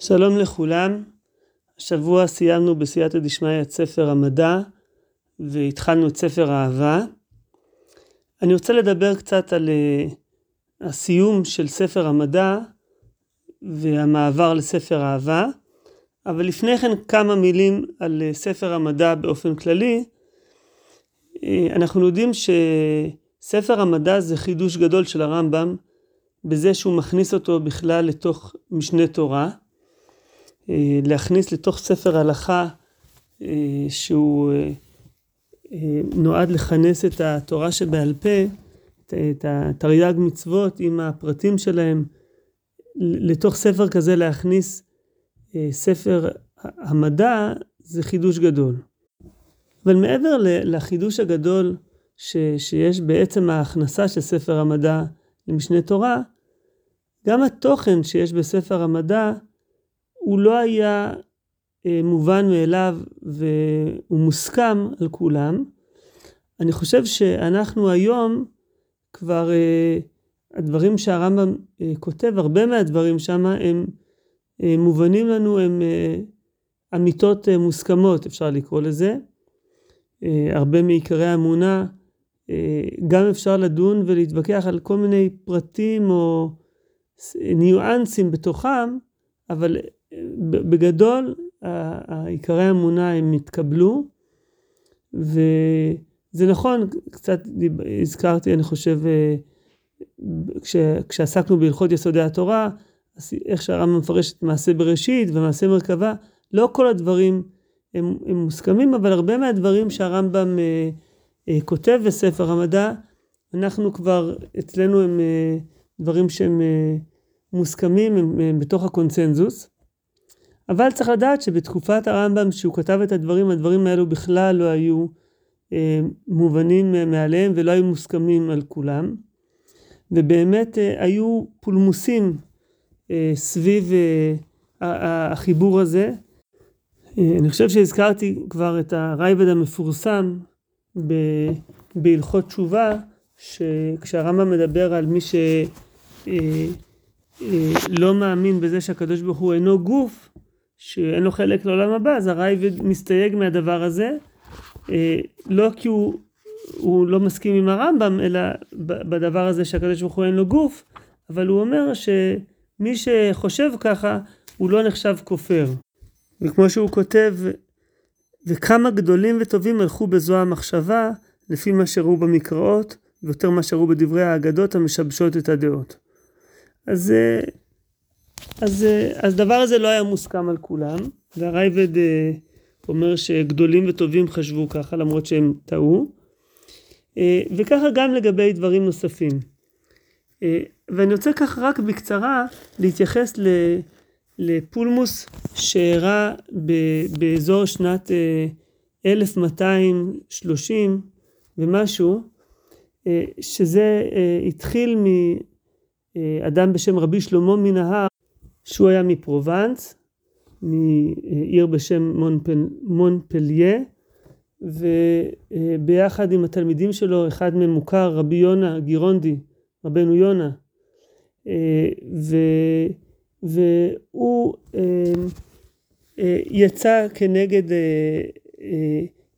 שלום לכולם, השבוע סיימנו בסייעתא דשמיא את ספר המדע והתחלנו את ספר האהבה. אני רוצה לדבר קצת על uh, הסיום של ספר המדע והמעבר לספר האהבה, אבל לפני כן כמה מילים על uh, ספר המדע באופן כללי. Uh, אנחנו יודעים שספר המדע זה חידוש גדול של הרמב"ם בזה שהוא מכניס אותו בכלל לתוך משנה תורה. אה, להכניס לתוך ספר הלכה אה, שהוא אה, נועד לכנס את התורה שבעל פה, את התרי"ג מצוות עם הפרטים שלהם, לתוך ספר כזה להכניס ספר המדע זה חידוש גדול. אבל מעבר לחידוש הגדול ש, שיש בעצם ההכנסה של ספר המדע למשנה תורה, גם התוכן שיש בספר המדע הוא לא היה אה, מובן מאליו והוא מוסכם על כולם. אני חושב שאנחנו היום כבר, אה, הדברים שהרמב"ם אה, כותב, הרבה מהדברים שם הם מובנים לנו, הם אמיתות מוסכמות, אפשר לקרוא לזה. הרבה מעיקרי האמונה, גם אפשר לדון ולהתווכח על כל מיני פרטים או ניואנסים בתוכם, אבל בגדול, עיקרי האמונה הם התקבלו, וזה נכון, קצת הזכרתי, אני חושב, אה, כש, כשעסקנו בהלכות יסודי התורה, איך שהרמב"ם מפרש את מעשה בראשית ומעשה מרכבה, לא כל הדברים הם, הם מוסכמים, אבל הרבה מהדברים שהרמב"ם אה, אה, כותב בספר המדע, אנחנו כבר, אצלנו הם אה, דברים שהם אה, מוסכמים, הם, הם בתוך הקונצנזוס. אבל צריך לדעת שבתקופת הרמב"ם, שהוא כתב את הדברים, הדברים האלו בכלל לא היו אה, מובנים מעליהם ולא היו מוסכמים על כולם. ובאמת אה, היו פולמוסים אה, סביב אה, החיבור הזה. אה, אני חושב שהזכרתי כבר את הרייבד המפורסם ב, בהלכות תשובה, שכשהרמב"ם מדבר על מי שלא אה, אה, מאמין בזה שהקדוש ברוך הוא אינו גוף, שאין לו חלק לעולם הבא, אז הרייבד מסתייג מהדבר הזה, אה, לא כי הוא, הוא לא מסכים עם הרמב"ם, אלא בדבר הזה שהקדוש ברוך הוא אין לו גוף, אבל הוא אומר שמי שחושב ככה, הוא לא נחשב כופר. וכמו שהוא כותב, וכמה גדולים וטובים הלכו בזו המחשבה, לפי מה שראו במקראות, ויותר מה שראו בדברי האגדות המשבשות את הדעות. אז אה, אז, אה, אז דבר הזה לא היה מוסכם על כולם, והרייבד אה, אומר שגדולים וטובים חשבו ככה, למרות שהם טעו, אה, וככה גם לגבי דברים נוספים. ואני רוצה ככה רק בקצרה להתייחס לפולמוס שאירע באזור שנת 1230 ומשהו, שזה התחיל מאדם בשם רבי שלמה מנהר, שהוא היה מפרובנס, מעיר בשם מונפל, מונפליה, וביחד עם התלמידים שלו, אחד מהם מוכר, רבי יונה גירונדי, רבנו יונה, ו, והוא יצא כנגד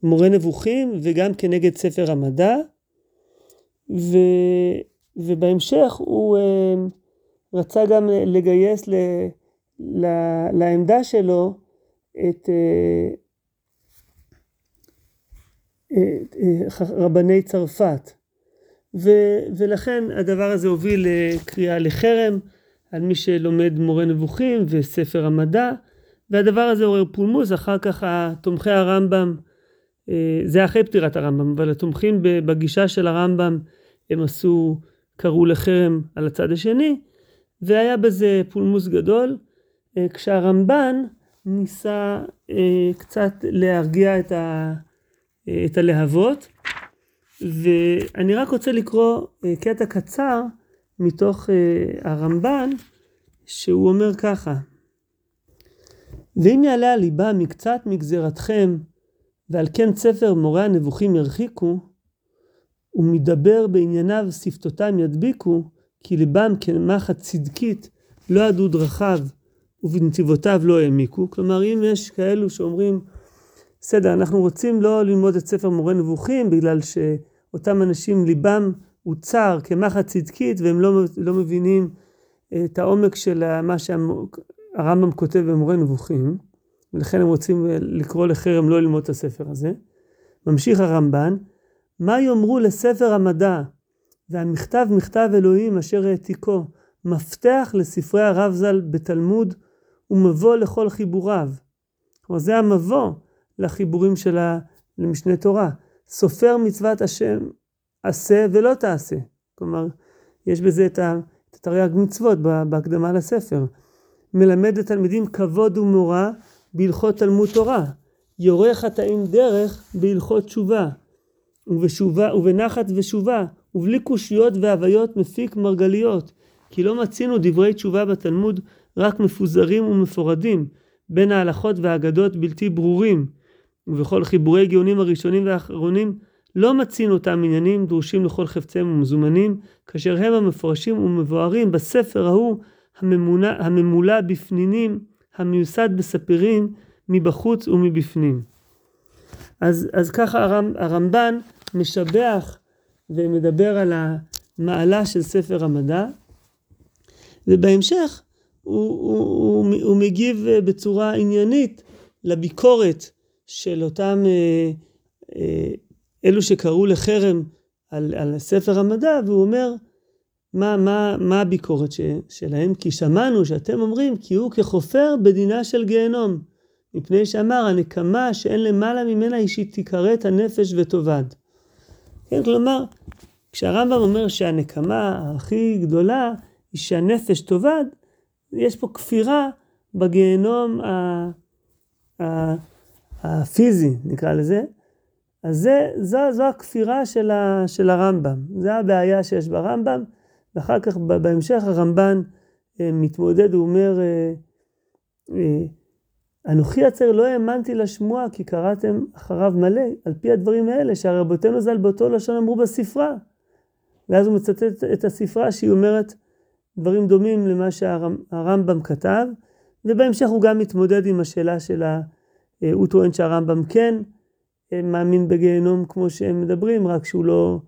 מורה נבוכים וגם כנגד ספר המדע, ו, ובהמשך הוא רצה גם לגייס ל, ל, לעמדה שלו את, אה, אה, רבני צרפת. ו, ולכן הדבר הזה הוביל לקריאה לחרם על מי שלומד מורה נבוכים וספר המדע, והדבר הזה עורר פולמוס, אחר כך תומכי הרמב"ם, אה, זה אחרי פטירת הרמב"ם, אבל התומכים בגישה של הרמב"ם הם עשו, קראו לחרם על הצד השני, והיה בזה פולמוס גדול, אה, כשהרמב"ן ניסה אה, קצת להרגיע את, ה, אה, את הלהבות, ואני רק רוצה לקרוא קטע קצר מתוך הרמב"ן, שהוא אומר ככה: ואם יעלה על ליבה מקצת מגזרתכם, ועל כן ספר מורה הנבוכים ירחיקו, ומדבר בענייניו שפתותם ידביקו, כי ליבם כמחט צדקית לא ידעו דרכיו, ובנתיבותיו לא העמיקו. כלומר, אם יש כאלו שאומרים, בסדר, אנחנו רוצים לא ללמוד את ספר מורה נבוכים, בגלל שאותם אנשים ליבם הוא צר כמחט צדקית, והם לא, לא מבינים את העומק של מה שהרמב"ם כותב במורה נבוכים, ולכן הם רוצים לקרוא לחרם לא ללמוד את הספר הזה. ממשיך הרמב"ן, מה יאמרו לספר המדע והמכתב מכתב אלוהים אשר העתיקו, מפתח לספרי הרב ז"ל בתלמוד ומבוא לכל חיבוריו. כלומר זה המבוא לחיבורים של למשנה תורה. סופר מצוות השם עשה ולא תעשה. כלומר, יש בזה את התרי"ג מצוות בהקדמה לספר. מלמד לתלמידים כבוד ומורא בהלכות תלמוד תורה. יורה חטאים דרך בהלכות תשובה. ובשובה, ובנחת ושובה, ובלי קושיות והוויות מפיק מרגליות. כי לא מצינו דברי תשובה בתלמוד רק מפוזרים ומפורדים, בין ההלכות והאגדות בלתי ברורים. ובכל חיבורי גאונים הראשונים והאחרונים לא מצינו אותם עניינים דרושים לכל חפציהם ומזומנים, כאשר הם המפורשים ומבוארים בספר ההוא הממונה, הממולא בפנינים, המיוסד בספירים מבחוץ ומבפנים. אז, אז ככה הרמ, הרמב"ן משבח ומדבר על המעלה של ספר המדע, ובהמשך הוא, הוא, הוא, הוא מגיב בצורה עניינית לביקורת של אותם אה, אה, אלו שקראו לחרם על, על ספר המדע, והוא אומר, מה, מה, מה הביקורת ש, שלהם? כי שמענו שאתם אומרים כי הוא כחופר בדינה של גיהנום. מפני שאמר הנקמה שאין למעלה ממנה היא שהיא תיכרת הנפש ותאבד. כן, כלומר, כשהרמב"ם אומר שהנקמה הכי גדולה היא שהנפש תאבד, יש פה כפירה בגיהנום הפיזי, נקרא לזה. אז זה, זו, זו הכפירה של, ה, של הרמב"ם, זה הבעיה שיש ברמב"ם, ואחר כך בהמשך הרמב"ן אה, מתמודד, הוא אומר, אה, אה, אנוכי עצר לא האמנתי לשמוע כי קראתם אחריו מלא, על פי הדברים האלה שהרבותינו ז"ל באותו לשון אמרו בספרה. ואז הוא מצטט את הספרה שהיא אומרת דברים דומים למה שהרמב"ם כתב, ובהמשך הוא גם מתמודד עם השאלה של ה... אה, הוא טוען שהרמב"ם כן אה, מאמין בגיהנום כמו שהם מדברים, רק שהוא לא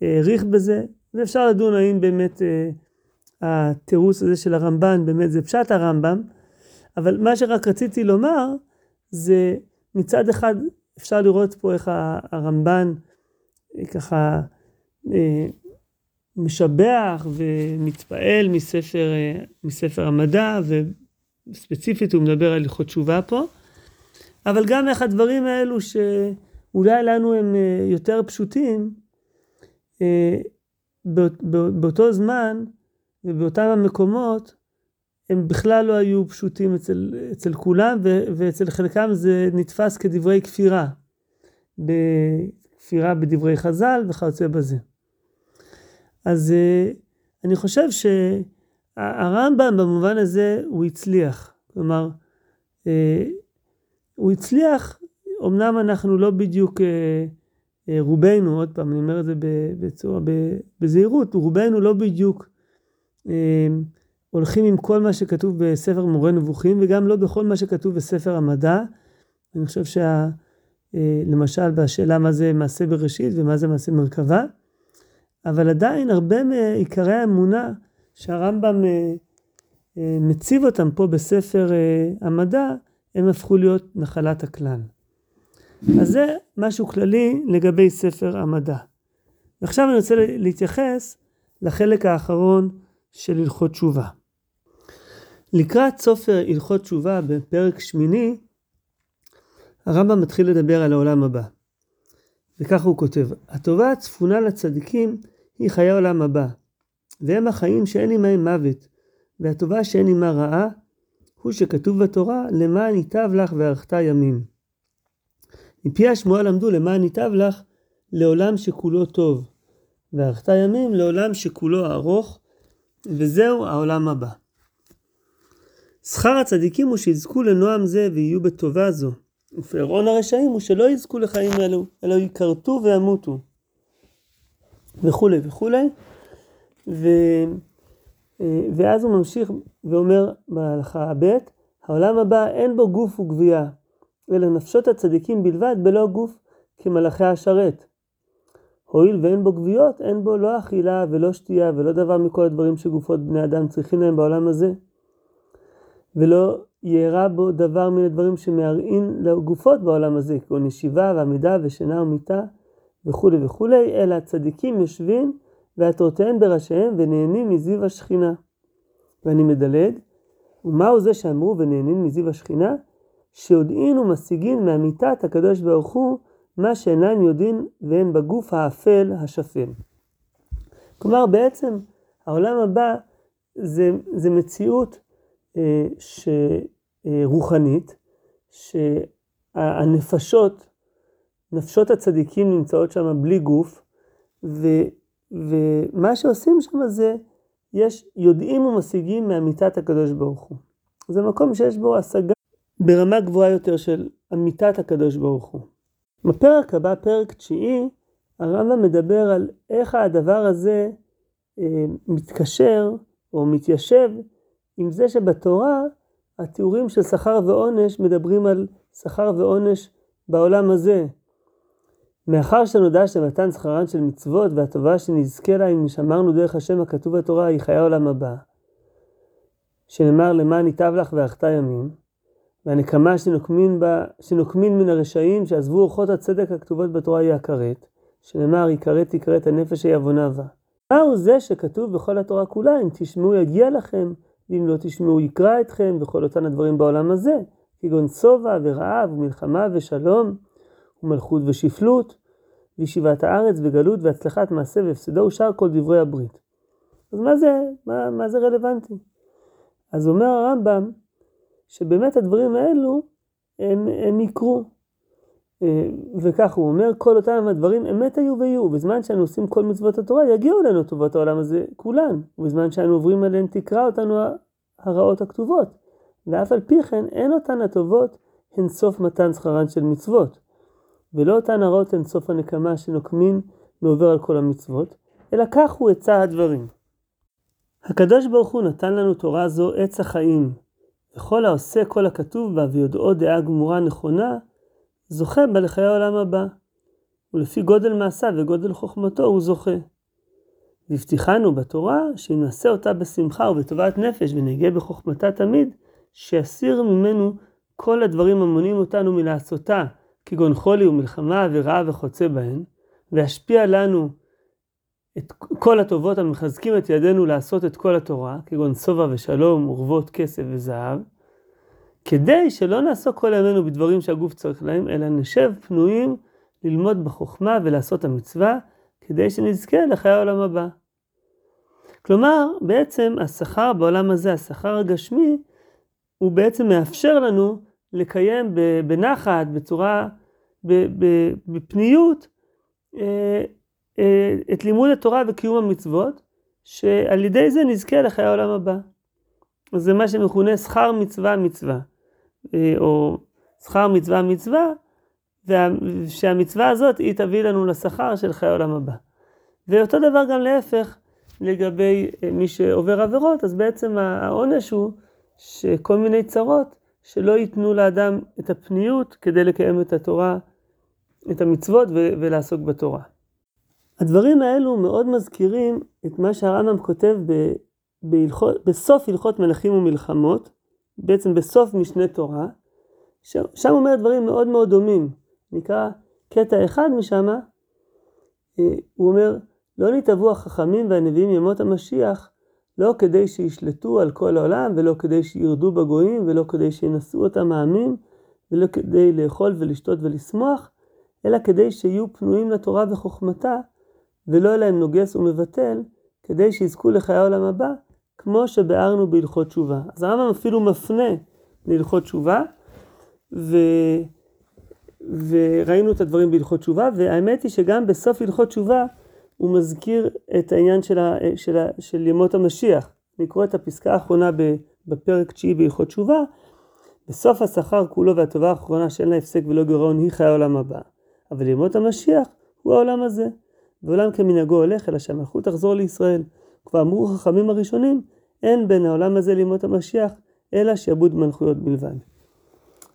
העריך בזה, ואפשר לדון האם באמת אה, התירוץ הזה של הרמב"ן באמת זה פשט הרמב"ם, אבל מה שרק רציתי לומר, זה מצד אחד אפשר לראות פה איך הרמב"ן אה, ככה אה, משבח ומתפעל מספר, אה, מספר המדע, וספציפית הוא מדבר על הלכות תשובה פה, אבל גם איך הדברים האלו שאולי לנו הם יותר פשוטים, באותו זמן ובאותם המקומות, הם בכלל לא היו פשוטים אצל, אצל כולם, ו, ואצל חלקם זה נתפס כדברי כפירה. בכפירה בדברי חז"ל וכיוצא בזה. אז אה, אני חושב שהרמב"ם במובן הזה הוא הצליח. כלומר, אה, הוא הצליח, אמנם אנחנו לא בדיוק, אה, רובנו, עוד פעם, אני אומר את זה בצורה, בזהירות, רובנו לא בדיוק הולכים עם כל מה שכתוב בספר מורה נבוכים, וגם לא בכל מה שכתוב בספר המדע. אני חושב שה... אה, למשל בשאלה מה זה מעשה בראשית ומה זה מעשה מרכבה, אבל עדיין הרבה מעיקרי האמונה שהרמב"ם אה, אה, מציב אותם פה בספר המדע, הם הפכו להיות נחלת הכלל. אז זה משהו כללי לגבי ספר המדע. ועכשיו אני רוצה להתייחס לחלק האחרון של הלכות תשובה. לקראת סופר הלכות תשובה בפרק שמיני, הרמב"ם מתחיל לדבר על העולם הבא. וככה הוא כותב, הטובה הצפונה לצדיקים היא חיי העולם הבא, והם החיים שאין עמהם מוות, והטובה שאין עמה רעה, הוא שכתוב בתורה, למען ייטב לך וארכת ימים. מפי השמועה למדו למען ייטב לך לעולם שכולו טוב, וארכת ימים לעולם שכולו ארוך, וזהו העולם הבא. שכר הצדיקים הוא שיזכו לנועם זה ויהיו בטובה זו. ופרעון הרשעים הוא שלא יזכו לחיים אלו, אלא ייכרתו וימותו. וכולי וכולי. ו... ואז הוא ממשיך ואומר בהלכה ב', העולם הבא אין בו גוף וגבייה, אלא נפשות הצדיקים בלבד בלא גוף כמלאכי השרת. הואיל ואין בו גוויות, אין בו לא אכילה ולא שתייה ולא דבר מכל הדברים שגופות בני אדם צריכים להם בעולם הזה. ולא יארע בו דבר מן הדברים שמערעין לגופות בעולם הזה, כגון ישיבה ועמידה ושינה ומיטה וכולי וכולי, אלא הצדיקים יושבים ועטרותיהם בראשיהם ונהנים מזיו השכינה. ואני מדלג, ומהו זה שאמרו ונהנים מזיו השכינה? שיודעין ומשיגין מאמיתת הקדוש ברוך הוא מה שאינם יודעים ואין בגוף האפל השפל. כלומר בעצם העולם הבא זה, זה מציאות ש, אה, רוחנית, שהנפשות, נפשות הצדיקים נמצאות שם בלי גוף, ו, ומה שעושים שם זה, יש יודעים ומשיגים מאמיתת הקדוש ברוך הוא. זה מקום שיש בו השגה ברמה גבוהה יותר של אמיתת הקדוש ברוך הוא. בפרק הבא, פרק תשיעי, הרמב"ם מדבר על איך הדבר הזה אה, מתקשר או מתיישב עם זה שבתורה התיאורים של שכר ועונש מדברים על שכר ועונש בעולם הזה. מאחר שנודע שמתן שכרן של מצוות והטובה שנזכה לה אם שמרנו דרך השם הכתוב בתורה היא חיי העולם הבא. שנאמר למען ייטב לך ואחתה ימים, והנקמה שנוקמין, בה, שנוקמין מן הרשעים שעזבו אורחות הצדק הכתובות בתורה היא הכרת, שנאמר יכרת תכרת הנפש היבונה בה. מהו זה שכתוב בכל התורה כולה אם תשמעו יגיע לכם ואם לא תשמעו יקרא אתכם וכל אותן הדברים בעולם הזה, כגון שובע ורעב ומלחמה ושלום ומלכות ושפלות וישיבת הארץ וגלות והצלחת מעשה והפסדו ושאר כל דברי הברית. אז מה זה, מה, מה זה רלוונטי? אז אומר הרמב"ם שבאמת הדברים האלו הם, הם יקרו. אה, וכך הוא אומר, כל אותם הדברים אמת היו ויהיו, בזמן שאנו עושים כל מצוות התורה, יגיעו אלינו טובות העולם הזה כולן, ובזמן שאנו עוברים עליהן תקרא אותנו הרעות הכתובות. ואף על פי כן, אין אותן הטובות הן סוף מתן שכרן של מצוות, ולא אותן הרעות הן סוף הנקמה שנוקמין מעובר על כל המצוות, אלא כך הוא עצה הדברים. הקדוש ברוך הוא נתן לנו תורה זו עץ החיים, וכל העושה כל הכתוב בה ויודעו דעה גמורה נכונה, זוכה בה לחיי העולם הבא. ולפי גודל מעשה וגודל חוכמתו הוא זוכה. והבטיחנו בתורה שאם נעשה אותה בשמחה ובטובת נפש ונגיע בחוכמתה תמיד, שיסיר ממנו כל הדברים המונים אותנו מלעשותה, כגון חולי ומלחמה ורעה וחוצה בהן, וישפיע לנו את כל הטובות המחזקים את ידינו לעשות את כל התורה, כגון שובע ושלום, ורבות כסף וזהב, כדי שלא נעסוק כל ימינו בדברים שהגוף צריך להם, אלא נשב פנויים ללמוד בחוכמה ולעשות המצווה, כדי שנזכה לחיי העולם הבא. כלומר, בעצם השכר בעולם הזה, השכר הגשמי, הוא בעצם מאפשר לנו לקיים בנחת, בצורה, בפניות, אה, אה, את לימוד התורה וקיום המצוות, שעל ידי זה נזכה לחיי העולם הבא. זה מה שמכונה שכר מצווה מצווה, או שכר מצווה מצווה, ושהמצווה הזאת היא תביא לנו לשכר של חיי העולם הבא. ואותו דבר גם להפך, לגבי אה, מי שעובר עבירות, אז בעצם העונש הוא שכל מיני צרות שלא ייתנו לאדם את הפניות כדי לקיים את התורה, את המצוות ולעסוק בתורה. הדברים האלו מאוד מזכירים את מה שהרמב"ם כותב ב, בהלכות, בסוף הלכות מלכים ומלחמות, בעצם בסוף משנה תורה, שם אומר דברים מאוד מאוד דומים. נקרא קטע אחד משם, אה, הוא אומר, לא נתעבו החכמים והנביאים ימות המשיח, לא כדי שישלטו על כל העולם, ולא כדי שירדו בגויים, ולא כדי שינשאו אותם העמים, ולא כדי לאכול ולשתות ולשמוח, אלא כדי שיהיו פנויים לתורה וחוכמתה, ולא להם נוגס ומבטל, כדי שיזכו לחיי העולם הבא, כמו שביארנו בהלכות תשובה. אז הרמב"ם אפילו מפנה להלכות תשובה, ו... וראינו את הדברים בהלכות תשובה, והאמת היא שגם בסוף הלכות תשובה הוא מזכיר את העניין של, ה... של, ה... של ימות המשיח. קורא את הפסקה האחרונה בפרק תשיעי בהלכות תשובה, בסוף השכר כולו והטובה האחרונה שאין לה הפסק ולא גירעון היא חיי העולם הבא. אבל ימות המשיח הוא העולם הזה. ועולם כמנהגו הולך, אלא שהמלכות תחזור לישראל. כבר אמרו חכמים הראשונים, אין בין העולם הזה לימות המשיח, אלא שעבוד מלכויות בלבד.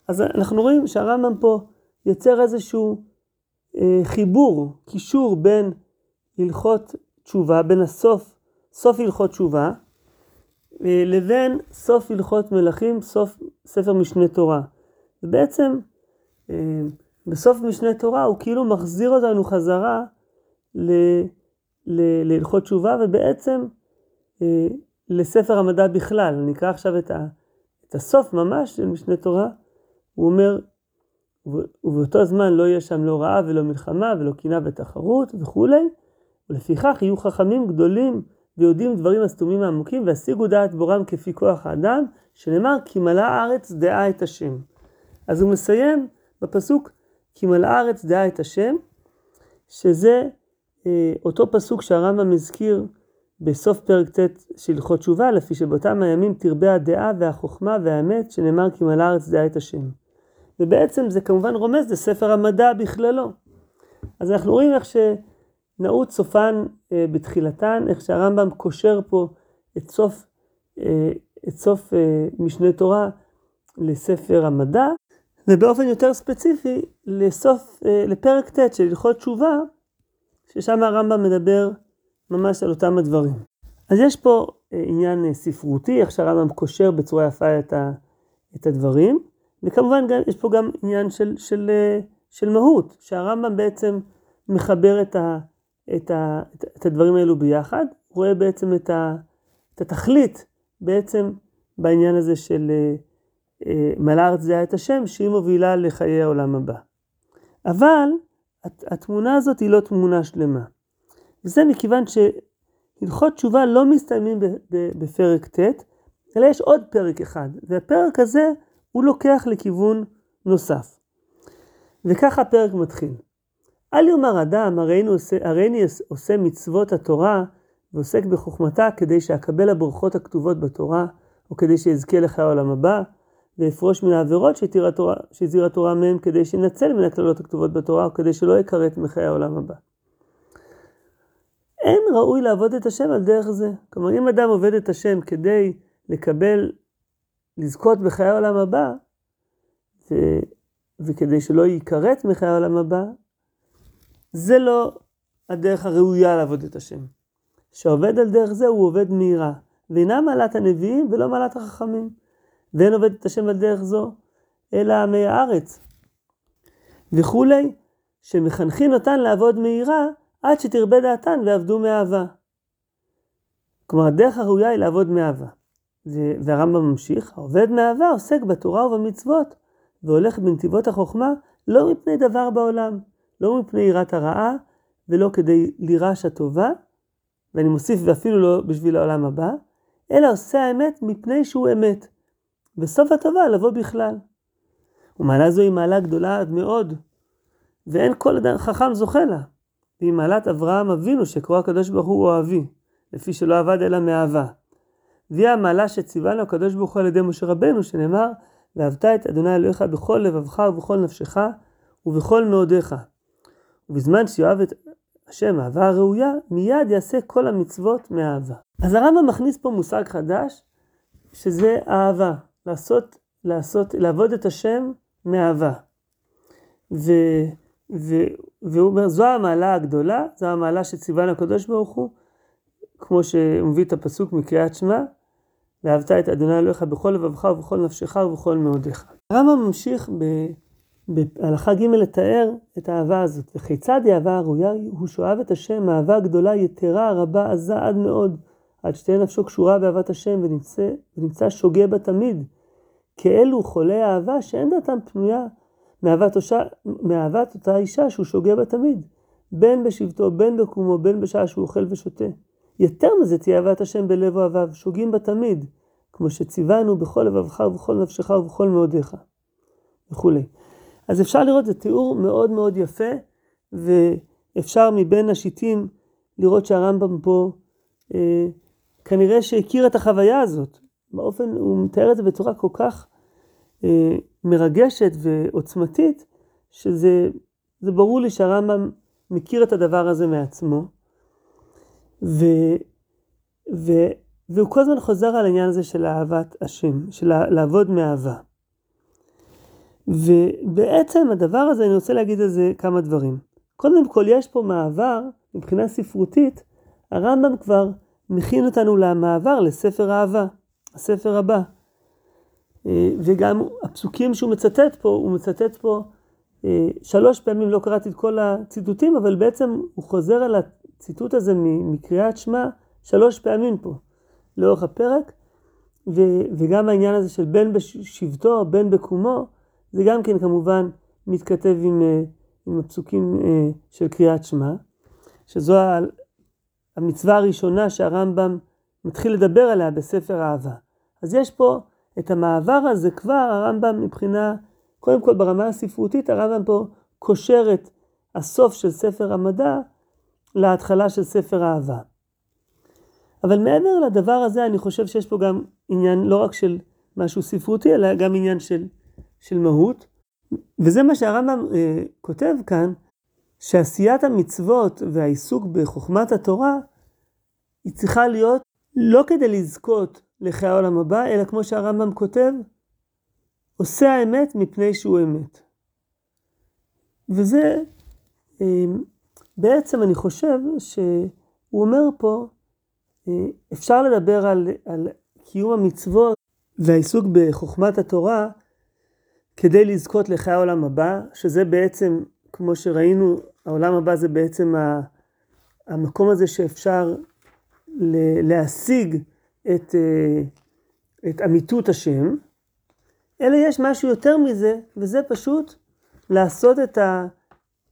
אז אנחנו רואים שהרמב"ם פה יוצר איזשהו אה, חיבור, קישור בין הלכות תשובה, בין הסוף, סוף הלכות תשובה, אה, לבין סוף הלכות מלכים, סוף ספר משנה תורה. ובעצם אה, בסוף משנה תורה הוא כאילו מחזיר אותנו חזרה להלכות תשובה ובעצם אה, לספר המדע בכלל. אני אקרא עכשיו את, ה, את הסוף ממש של משנה תורה. הוא אומר, ובאותו זמן לא יהיה שם לא רעה ולא מלחמה ולא קינה ותחרות וכולי, ולפיכך יהיו חכמים גדולים ויודעים דברים הסתומים העמוקים והשיגו דעת בורם כפי כוח האדם, שנאמר כי מלאה הארץ דעה את השם. אז הוא מסיים בפסוק כי מלאה הארץ דעה את השם, שזה אה, אותו פסוק שהרמב"ם הזכיר בסוף פרק ט' של הלכות תשובה, לפי שבאותם הימים תרבה הדעה והחוכמה והאמת, שנאמר כי מלאה הארץ דעה את השם. ובעצם זה כמובן רומז לספר המדע בכללו. אז אנחנו רואים איך שנעוץ סופן אה, בתחילתן, איך שהרמב"ם קושר פה את סוף, אה, את סוף אה, משנה תורה לספר המדע, ובאופן יותר ספציפי לסוף, אה, לפרק ט' של הלכות תשובה, ששם הרמב"ם מדבר ממש על אותם הדברים. אז יש פה אה, עניין אה, ספרותי, איך שהרמב"ם קושר בצורה יפה את, ה, את הדברים, וכמובן גם, יש פה גם עניין של, של, של מהות, שהרמב"ם בעצם מחבר את, ה, את, ה, את, את הדברים האלו ביחד, רואה בעצם את, ה, את התכלית בעצם בעניין הזה של מלא הארץ דעה את השם, שהיא מובילה לחיי העולם הבא. אבל התמונה הזאת היא לא תמונה שלמה. וזה מכיוון שהלכות תשובה לא מסתיימים בפרק ט', אלא יש עוד פרק אחד, והפרק הזה הוא לוקח לכיוון נוסף. וככה הפרק מתחיל. אל יאמר אדם, הריני עושה, הריני עושה מצוות התורה ועוסק בחוכמתה כדי שאקבל הברכות הכתובות בתורה, או כדי שאזכה לחיי העולם הבא, ואפרוש מן העבירות שהזהירה התורה מהם כדי שנצל מן הקללות הכתובות בתורה או כדי שלא יכרת מחיי העולם הבא. אין ראוי לעבוד את השם על דרך זה. כלומר, אם אדם עובד את השם כדי לקבל, לזכות בחיי העולם הבא, ו, וכדי שלא ייכרת מחיי העולם הבא, זה לא הדרך הראויה לעבוד את השם. שעובד על דרך זה הוא עובד מהירה, ואינה מעלת הנביאים ולא מעלת החכמים. ואין עובד את השם על דרך זו, אלא עמי הארץ. וכולי, שמחנכין אותן לעבוד מהירה, עד שתרבה דעתן ועבדו מאהבה. כלומר, הדרך הראויה היא לעבוד מאהבה. והרמב"ם ממשיך, העובד מאהבה עוסק בתורה ובמצוות, והולך בנתיבות החוכמה, לא מפני דבר בעולם, לא מפני יראת הרעה, ולא כדי לירש הטובה, ואני מוסיף ואפילו לא בשביל העולם הבא, אלא עושה האמת מפני שהוא אמת. וסוף הטובה לבוא בכלל. ומעלה זו היא מעלה גדולה עד מאוד, ואין כל אדם חכם זוכה לה. והיא מעלת אברהם אבינו שקרוא הקדוש ברוך הוא אוהבי, לפי שלא עבד אלא מאהבה. והיא המעלה שציווה הקדוש ברוך הוא על ידי משה רבנו, שנאמר, ואהבת את אדוני אלוהיך בכל לבבך ובכל נפשך ובכל מאודיך. ובזמן שיאהב את השם אהבה הראויה, מיד יעשה כל המצוות מאהבה. אז הרמב"ם מכניס פה מושג חדש, שזה אהבה. לעשות, לעשות, לעבוד את השם מאהבה. ו, והוא אומר, זו המעלה הגדולה, זו המעלה שציוונו הקדוש ברוך הוא, כמו שהוא מביא את הפסוק מקריאת שמע, ואהבת את אדוני אלוהיך בכל לבבך ובכל נפשך ובכל מאודיך. הרמב"ם ממשיך בהלכה ג' לתאר את האהבה הזאת, וכיצד היא אהבה הראויה? הוא שאוהב את השם אהבה גדולה, יתרה, רבה, עזה עד מאוד, עד שתהיה נפשו קשורה באהבת השם ונמצא, ונמצא שוגה בה תמיד. כאלו חולי אהבה שאין דעתם פנויה מאהבת, אותה, אישה שהוא שוגע בה תמיד, בין בשבתו, בין בקומו, בין בשעה שהוא אוכל ושותה. יותר מזה תהיה אהבת השם בלב אוהביו, שוגים בה תמיד, כמו שציוונו בכל לבבך ובכל נפשך ובכל מאודיך, וכולי. אז אפשר לראות, זה תיאור מאוד מאוד יפה, ואפשר מבין השיטים לראות שהרמב"ם פה אה, כנראה שהכיר את החוויה הזאת, באופן, הוא מתאר את זה בצורה כל כך מרגשת ועוצמתית, שזה ברור לי שהרמב"ם מכיר את הדבר הזה מעצמו. ו, ו, והוא כל הזמן חוזר על העניין הזה של אהבת השם, של לעבוד מאהבה. ובעצם הדבר הזה, אני רוצה להגיד על זה כמה דברים. קודם כל, יש פה מעבר, מבחינה ספרותית, הרמב"ם כבר מכין אותנו למעבר לספר אהבה, הספר הבא. אה, וגם הפסוקים שהוא מצטט פה, הוא מצטט פה אה, שלוש פעמים, לא קראתי את כל הציטוטים, אבל בעצם הוא חוזר על הציטוט הזה מקריאת שמע שלוש פעמים פה, לאורך הפרק, ו- וגם העניין הזה של בין בשבטו, בין בקומו, זה גם כן כמובן מתכתב עם, אה, עם הפסוקים של קריאת שמע, שזו המצווה הראשונה שהרמב"ם מתחיל לדבר עליה בספר אהבה. אז יש פה את המעבר הזה כבר הרמב"ם מבחינה, קודם כל ברמה הספרותית הרמב"ם פה קושר את הסוף של ספר המדע להתחלה של ספר אהבה. אבל מעבר לדבר הזה אני חושב שיש פה גם עניין לא רק של משהו ספרותי אלא גם עניין של, של מהות. וזה מה שהרמב"ם אה, כותב כאן, שעשיית המצוות והעיסוק בחוכמת התורה היא צריכה להיות לא כדי לזכות לחיי העולם הבא, אלא כמו שהרמב"ם כותב, עושה האמת מפני שהוא אמת. וזה אמ, בעצם אני חושב שהוא אומר פה, אה, אפשר לדבר על, על קיום המצוות והעיסוק בחוכמת התורה כדי לזכות לחיי העולם הבא, שזה בעצם, כמו שראינו, העולם הבא זה בעצם המקום הזה שאפשר להשיג את, אה, את אמיתות השם, אלא יש משהו יותר מזה, וזה פשוט לעשות את ה...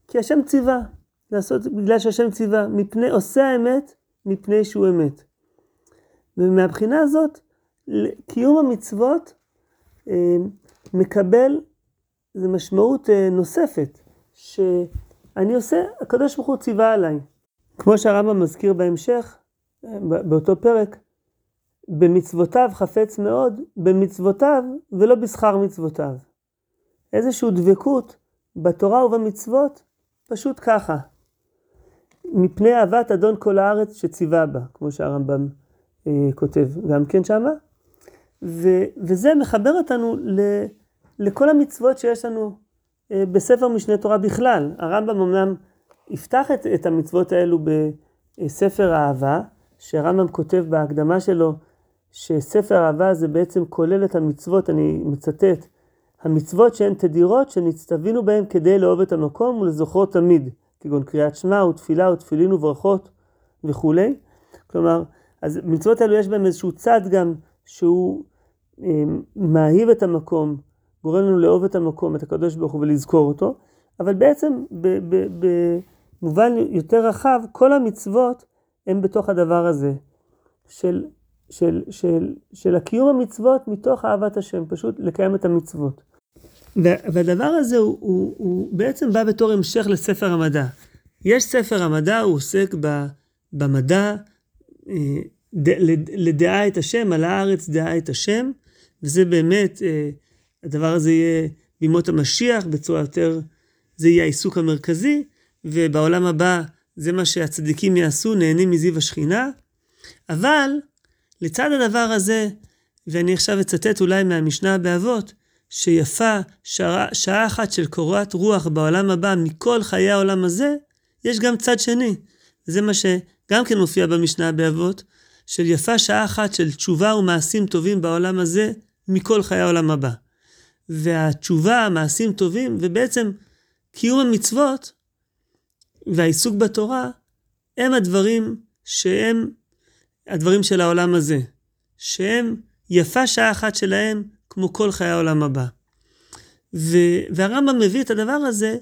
כי השם ציווה, לעשות בגלל שהשם ציווה, מפני עושה האמת, מפני שהוא אמת. ומהבחינה הזאת, קיום המצוות אה, מקבל, זו משמעות אה, נוספת, שאני עושה, הקדוש ברוך הוא ציווה עליי. כמו שהרמב"ם מזכיר בהמשך, באותו פרק, במצוותיו חפץ מאוד, במצוותיו ולא בשכר מצוותיו. איזושהי דבקות בתורה ובמצוות, פשוט ככה. מפני אהבת אדון כל הארץ שציווה בה, כמו שהרמב"ם אה, כותב גם כן שמה. ו, וזה מחבר אותנו ל, לכל המצוות שיש לנו אה, בספר משנה תורה בכלל. הרמב"ם אמנם יפתח את, את המצוות האלו בספר האהבה, שהרמב"ם כותב בהקדמה שלו, שספר אהבה זה בעצם כולל את המצוות, אני מצטט, המצוות שהן תדירות שנצטווינו בהן כדי לאהוב את המקום ולזוכרו תמיד, כגון קריאת שמע ותפילה ותפילין וברכות וכולי. כלומר, אז מצוות האלו יש בהן איזשהו צד גם שהוא אה, מאהיב את המקום, גורם לנו לאהוב את המקום, את הקדוש ברוך הוא ולזכור אותו, אבל בעצם במובן יותר רחב, כל המצוות הם בתוך הדבר הזה של, של, של, של הקיום המצוות מתוך אהבת השם, פשוט לקיים את המצוות. והדבר הזה הוא, הוא, הוא בעצם בא בתור המשך לספר המדע. יש ספר המדע, הוא עוסק ב, במדע, אה, ד, לדעה את השם, על הארץ דעה את השם, וזה באמת, אה, הדבר הזה יהיה בימות המשיח בצורה יותר, זה יהיה העיסוק המרכזי, ובעולם הבא זה מה שהצדיקים יעשו, נהנים מזיו השכינה. אבל לצד הדבר הזה, ואני עכשיו אצטט אולי מהמשנה באבות, שיפה שעה, שעה אחת של קורת רוח בעולם הבא מכל חיי העולם הזה, יש גם צד שני. זה מה שגם כן מופיע במשנה באבות, של יפה שעה אחת של תשובה ומעשים טובים בעולם הזה מכל חיי העולם הבא. והתשובה, מעשים טובים, ובעצם קיום המצוות, והעיסוק בתורה הם הדברים שהם הדברים של העולם הזה, שהם יפה שעה אחת שלהם כמו כל חיי העולם הבא. ו- והרמב"ם מביא את הדבר הזה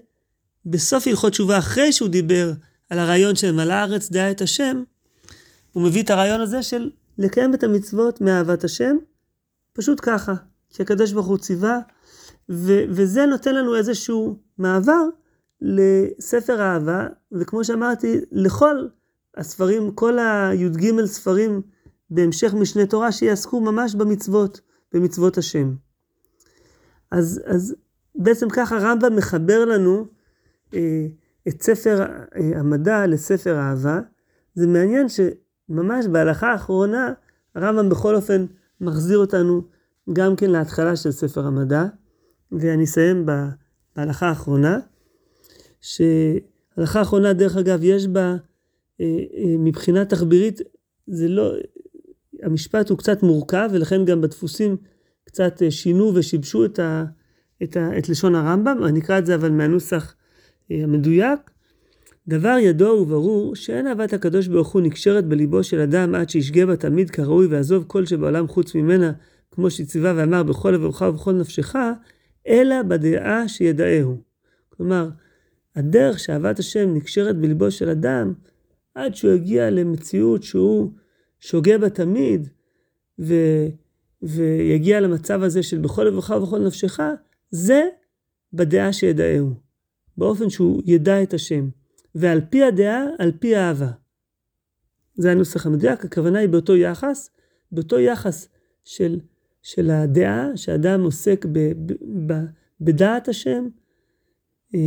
בסוף הלכות תשובה, אחרי שהוא דיבר על הרעיון של מלא הארץ דעה את השם, הוא מביא את הרעיון הזה של לקיים את המצוות מאהבת השם, פשוט ככה, כי הקדוש ברוך הוא ציווה, ו- וזה נותן לנו איזשהו מעבר לספר אהבה, וכמו שאמרתי, לכל הספרים, כל הי"ג ספרים בהמשך משנה תורה שיעסקו ממש במצוות, במצוות השם. אז, אז בעצם ככה רמב"ם מחבר לנו אה, את ספר אה, המדע לספר אהבה. זה מעניין שממש בהלכה האחרונה הרמב"ם בכל אופן מחזיר אותנו גם כן להתחלה של ספר המדע, ואני אסיים בהלכה האחרונה, שהלכה האחרונה דרך אגב יש בה מבחינה תחבירית זה לא, המשפט הוא קצת מורכב ולכן גם בדפוסים קצת אה, שינו ושיבשו את, ה, את, ה, את לשון הרמב"ם, אני אקרא את זה אבל מהנוסח המדויק. דבר ידוע וברור שאין אהבת הקדוש ברוך הוא נקשרת בליבו של אדם עד שישגה בה תמיד כראוי ועזוב כל שבעולם חוץ ממנה, כמו שציווה ואמר בכל לבבך ובכל נפשך, אלא בדעה שידעהו. כלומר, הדרך שאהבת השם נקשרת בליבו של אדם, עד שהוא יגיע למציאות שהוא שוגה בה תמיד, ו, ויגיע למצב הזה של בכל לבבך ובכל נפשך, זה בדעה שידעהו. באופן שהוא ידע את השם. ועל פי הדעה, על פי האהבה. זה הנוסח המדויק, הכוונה היא באותו יחס, באותו יחס של, של הדעה, שאדם עוסק ב, ב, ב, בדעת השם, אה,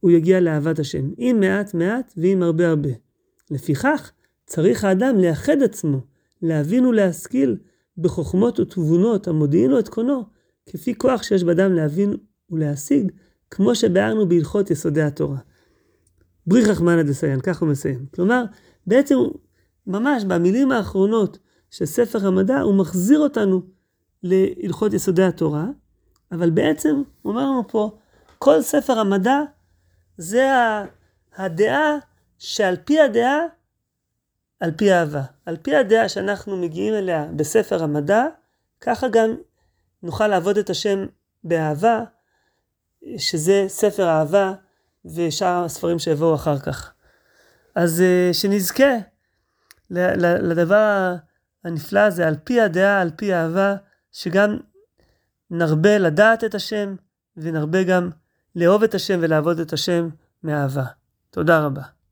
הוא יגיע לאהבת השם, אם מעט מעט ואם הרבה הרבה. לפיכך, צריך האדם לאחד עצמו, להבין ולהשכיל בחוכמות ותבונות המודיעין לו את קונו, כפי כוח שיש באדם להבין ולהשיג, כמו שביארנו בהלכות יסודי התורה. בריך רחמנא דסיין, כך הוא מסיים. כלומר, בעצם ממש במילים האחרונות של ספר המדע, הוא מחזיר אותנו להלכות יסודי התורה, אבל בעצם, הוא אומר לנו פה, כל ספר המדע זה הדעה שעל פי הדעה, על פי אהבה. על פי הדעה שאנחנו מגיעים אליה בספר המדע, ככה גם נוכל לעבוד את השם באהבה, שזה ספר אהבה ושאר הספרים שיבואו אחר כך. אז אה, שנזכה לדבר הנפלא הזה, על פי הדעה, על פי אהבה, שגם נרבה לדעת את השם, ונרבה גם לאהוב את השם ולעבוד את השם מאהבה. תודה רבה.